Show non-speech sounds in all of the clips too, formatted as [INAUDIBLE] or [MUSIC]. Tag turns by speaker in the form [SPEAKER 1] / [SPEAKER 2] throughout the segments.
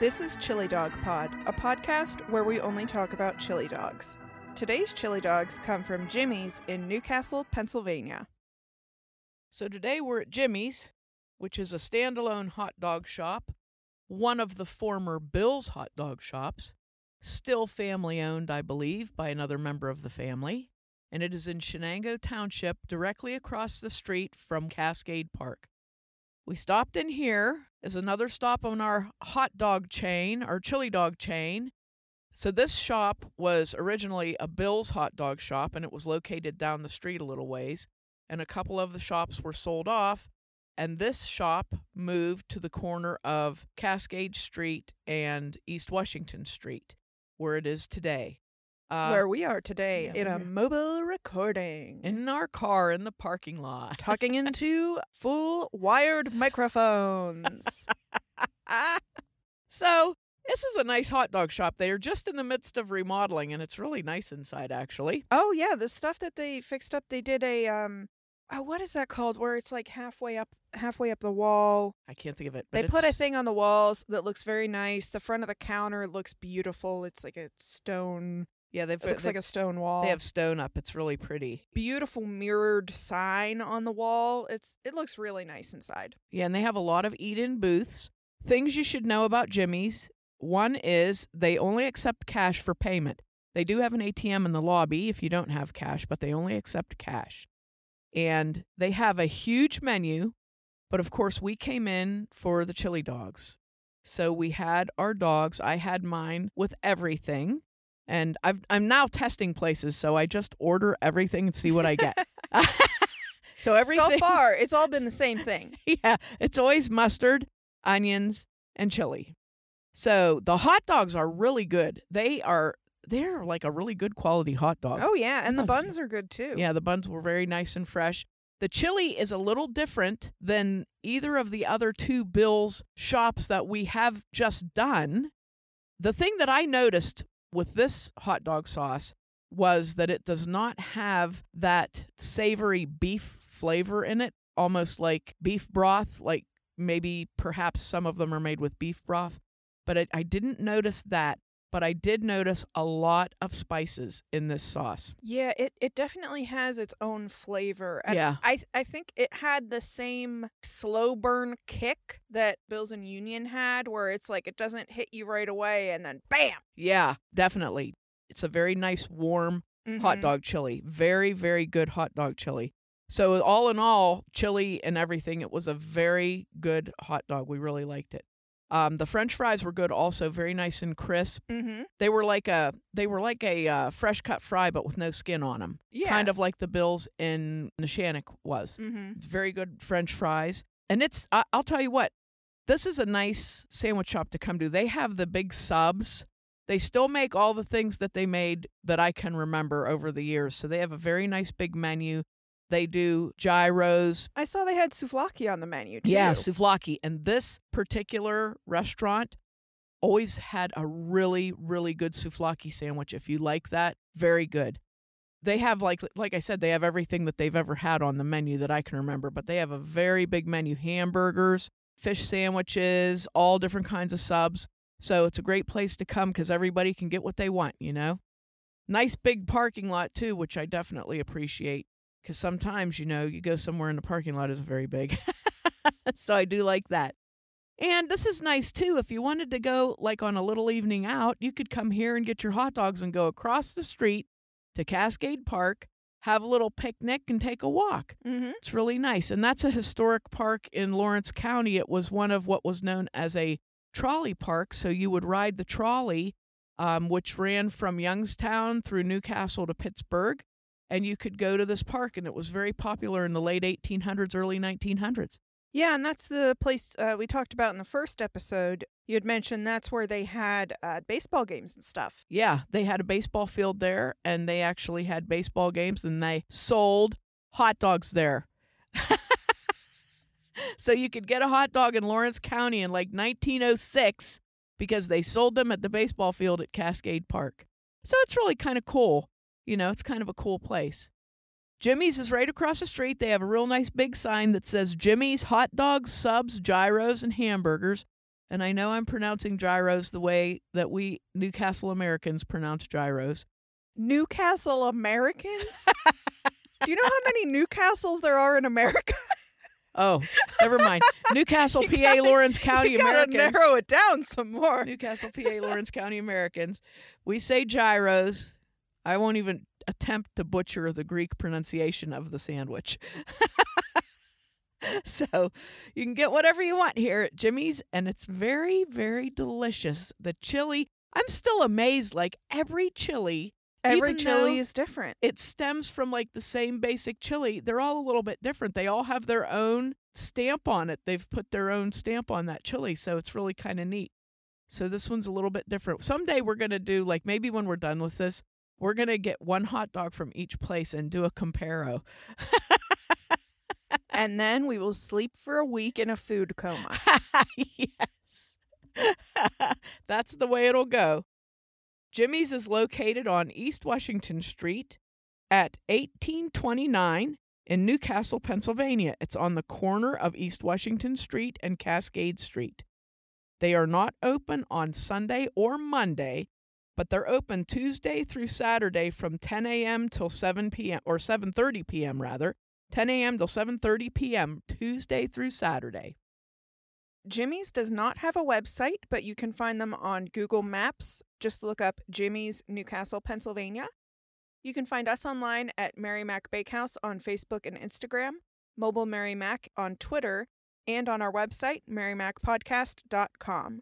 [SPEAKER 1] This is Chili Dog Pod, a podcast where we only talk about chili dogs. Today's chili dogs come from Jimmy's in New Castle, Pennsylvania.
[SPEAKER 2] So today we're at Jimmy's, which is a standalone hot dog shop, one of the former Bill's hot dog shops, still family owned, I believe, by another member of the family, and it is in Shenango Township, directly across the street from Cascade Park. We stopped in here as another stop on our hot dog chain, our chili dog chain. So this shop was originally a Bill's hot dog shop and it was located down the street a little ways and a couple of the shops were sold off and this shop moved to the corner of Cascade Street and East Washington Street where it is today. Uh,
[SPEAKER 1] where we are today
[SPEAKER 2] yeah,
[SPEAKER 1] in a mobile recording.
[SPEAKER 2] in our car in the parking lot.
[SPEAKER 1] talking [LAUGHS] into full wired microphones. [LAUGHS]
[SPEAKER 2] So, this is a nice hot dog shop. They are just in the midst of remodeling, and it's really nice inside, actually.
[SPEAKER 1] oh yeah, the stuff that they fixed up, they did a um oh what is that called? Where it's like halfway up halfway up the wall.
[SPEAKER 2] I can't think of it. But
[SPEAKER 1] They put a thing on the walls that looks very nice. The front of the counter looks beautiful. It's like a stone
[SPEAKER 2] Yeah, they've
[SPEAKER 1] it looks
[SPEAKER 2] they,
[SPEAKER 1] like a stone wall.
[SPEAKER 2] they have stone up. It's really pretty.
[SPEAKER 1] beautiful mirrored sign on the wall. It's it looks really nice inside.
[SPEAKER 2] Yeah, and they have a lot of eat-in booths. Things you should know about Jimmy's. One is they only accept cash for payment. They do have an ATM in the lobby if you don't have cash, but they only accept cash. And they have a huge menu, but of course we came in for the chili dogs. So we had our dogs. I had mine with everything. And I've, I'm now testing places, so I just order everything and see what I get. [LAUGHS] [LAUGHS] so everything
[SPEAKER 1] So far, [LAUGHS] it's all been the same thing.
[SPEAKER 2] yeah, it's always mustard, onions, and chili. So the hot dogs are really good. They are they're like a really good quality hot dog.
[SPEAKER 1] Oh yeah, and the buns are good too.
[SPEAKER 2] Yeah, the buns were very nice and fresh. The chili is a little different than either of the other two Bill's shops that we have just done. The thing that I noticed with this hot dog sauce was that it does not have that savory beef flavor in it, almost like beef broth, like maybe perhaps some of them are made with beef broth. But I didn't notice that. But I did notice a lot of spices in this sauce.
[SPEAKER 1] Yeah, it, it definitely has its own flavor. And
[SPEAKER 2] Yeah.
[SPEAKER 1] I I think it had the same slow burn kick that Bills and Union had where it's like it doesn't hit you right away and then bam.
[SPEAKER 2] Yeah, definitely. It's a very nice, warm hot
[SPEAKER 1] Mhm.
[SPEAKER 2] dog chili. Very, very good hot dog chili. So, all in all, chili and everything, it was a very good hot dog. We really liked it. Um, the French fries were good, also very nice and crisp.
[SPEAKER 1] Mhm.
[SPEAKER 2] They were like a they were like a uh, fresh cut fry, but with no skin on them.
[SPEAKER 1] Yeah.
[SPEAKER 2] Kind of like the Bills in Neshannock was.
[SPEAKER 1] Mhm.
[SPEAKER 2] Very good French fries. And it's, I, I'll tell you what, this is a nice sandwich shop to come to. They have the big subs. They still make all the things that they made that I can remember over the years. So they have a very nice big menu. They do gyros.
[SPEAKER 1] I saw they had souvlaki on the menu too.
[SPEAKER 2] Yeah, souvlaki. And this particular restaurant always had a really, really good souvlaki sandwich. If you like that, very good. They have like like I said, they have everything that they've ever had on the menu that I can remember, but they have a very big menu. Hamburgers, fish sandwiches, all different kinds of subs. So it's a great place to come because everybody can get what they want, you know? Nice big parking lot too, which I definitely appreciate. Because sometimes, you know, you go somewhere and the parking lot isn't very big. [LAUGHS] so I do like that. And this is nice too. If you wanted to go like on a little evening out, you could come here and get your hot dogs and go across the street to Cascade Park, have a little picnic, and take a walk.
[SPEAKER 1] Mhm.
[SPEAKER 2] It's really nice. And that's a historic park in Lawrence County. It was one of what was known as a trolley park. So you would ride the trolley, um, which ran from Youngstown through New Castle to Pittsburgh. And you could go to this park, and it was very popular in the late 1800s, early 1900s.
[SPEAKER 1] Yeah, and that's the place uh, we talked about in the first episode. You had mentioned that's where they had uh, baseball games and stuff.
[SPEAKER 2] Yeah, they had a baseball field there, and they actually had baseball games, and they sold hot dogs there. [LAUGHS] so you could get a hot dog in Lawrence County in like 1906 because they sold them at the baseball field at Cascade Park. So it's really kind of cool. You know, it's kind of a cool place. Jimmy's is right across the street. They have a real nice big sign that says Jimmy's hot dogs, subs, gyros, and hamburgers. And I know I'm pronouncing gyros the way that we New Castle Americans pronounce gyros.
[SPEAKER 1] New Castle Americans? [LAUGHS] Do you know how many New Castles there are in America? [LAUGHS]
[SPEAKER 2] Oh, never mind. New
[SPEAKER 1] Castle, [LAUGHS]
[SPEAKER 2] PA,
[SPEAKER 1] gotta-
[SPEAKER 2] Lawrence County
[SPEAKER 1] you gotta
[SPEAKER 2] Americans.
[SPEAKER 1] narrow it down some more.
[SPEAKER 2] New Castle, PA, Lawrence County Americans. We say gyros. I won't even attempt to butcher the Greek pronunciation of the sandwich. [LAUGHS] so you can get whatever you want here at Jimmy's, and it's very, very delicious. The chili, I'm still amazed. Like every chili,
[SPEAKER 1] Every chili is different.
[SPEAKER 2] it stems from like the same basic chili. They're all a little bit different. They all have their own stamp on it. They've put their own stamp on that chili, so it's really kind of neat. So this one's a little bit different. Someday we're going to do like maybe when we're done with this, we're going to get one hot dog from each place and do a comparo. [LAUGHS]
[SPEAKER 1] and then we will sleep for a week in a food coma. [LAUGHS]
[SPEAKER 2] yes. [LAUGHS] That's the way it'll go. Jimmy's is located on East Washington Street at 1829 in New Castle, Pennsylvania. It's on the corner of East Washington Street and Cascade Street. They are not open on Sunday or Monday, but they're open Tuesday through Saturday from 10 a.m. till 7 p.m. or 7:30 p.m. rather. 10 a.m. till 7:30 p.m. Tuesday through Saturday.
[SPEAKER 1] Jimmy's does not have a website, but you can find them on Google Maps. Just look up Jimmy's New Castle, Pennsylvania. You can find us online at Mary Mac Bakehouse on Facebook and Instagram, Mobile Mary Mac on Twitter, and on our website, marymacpodcast.com.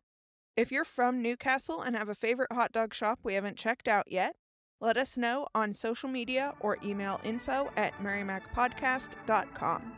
[SPEAKER 1] If you're from New Castle and have a favorite hot dog shop we haven't checked out yet, let us know on social media or email info at marymacpodcast.com.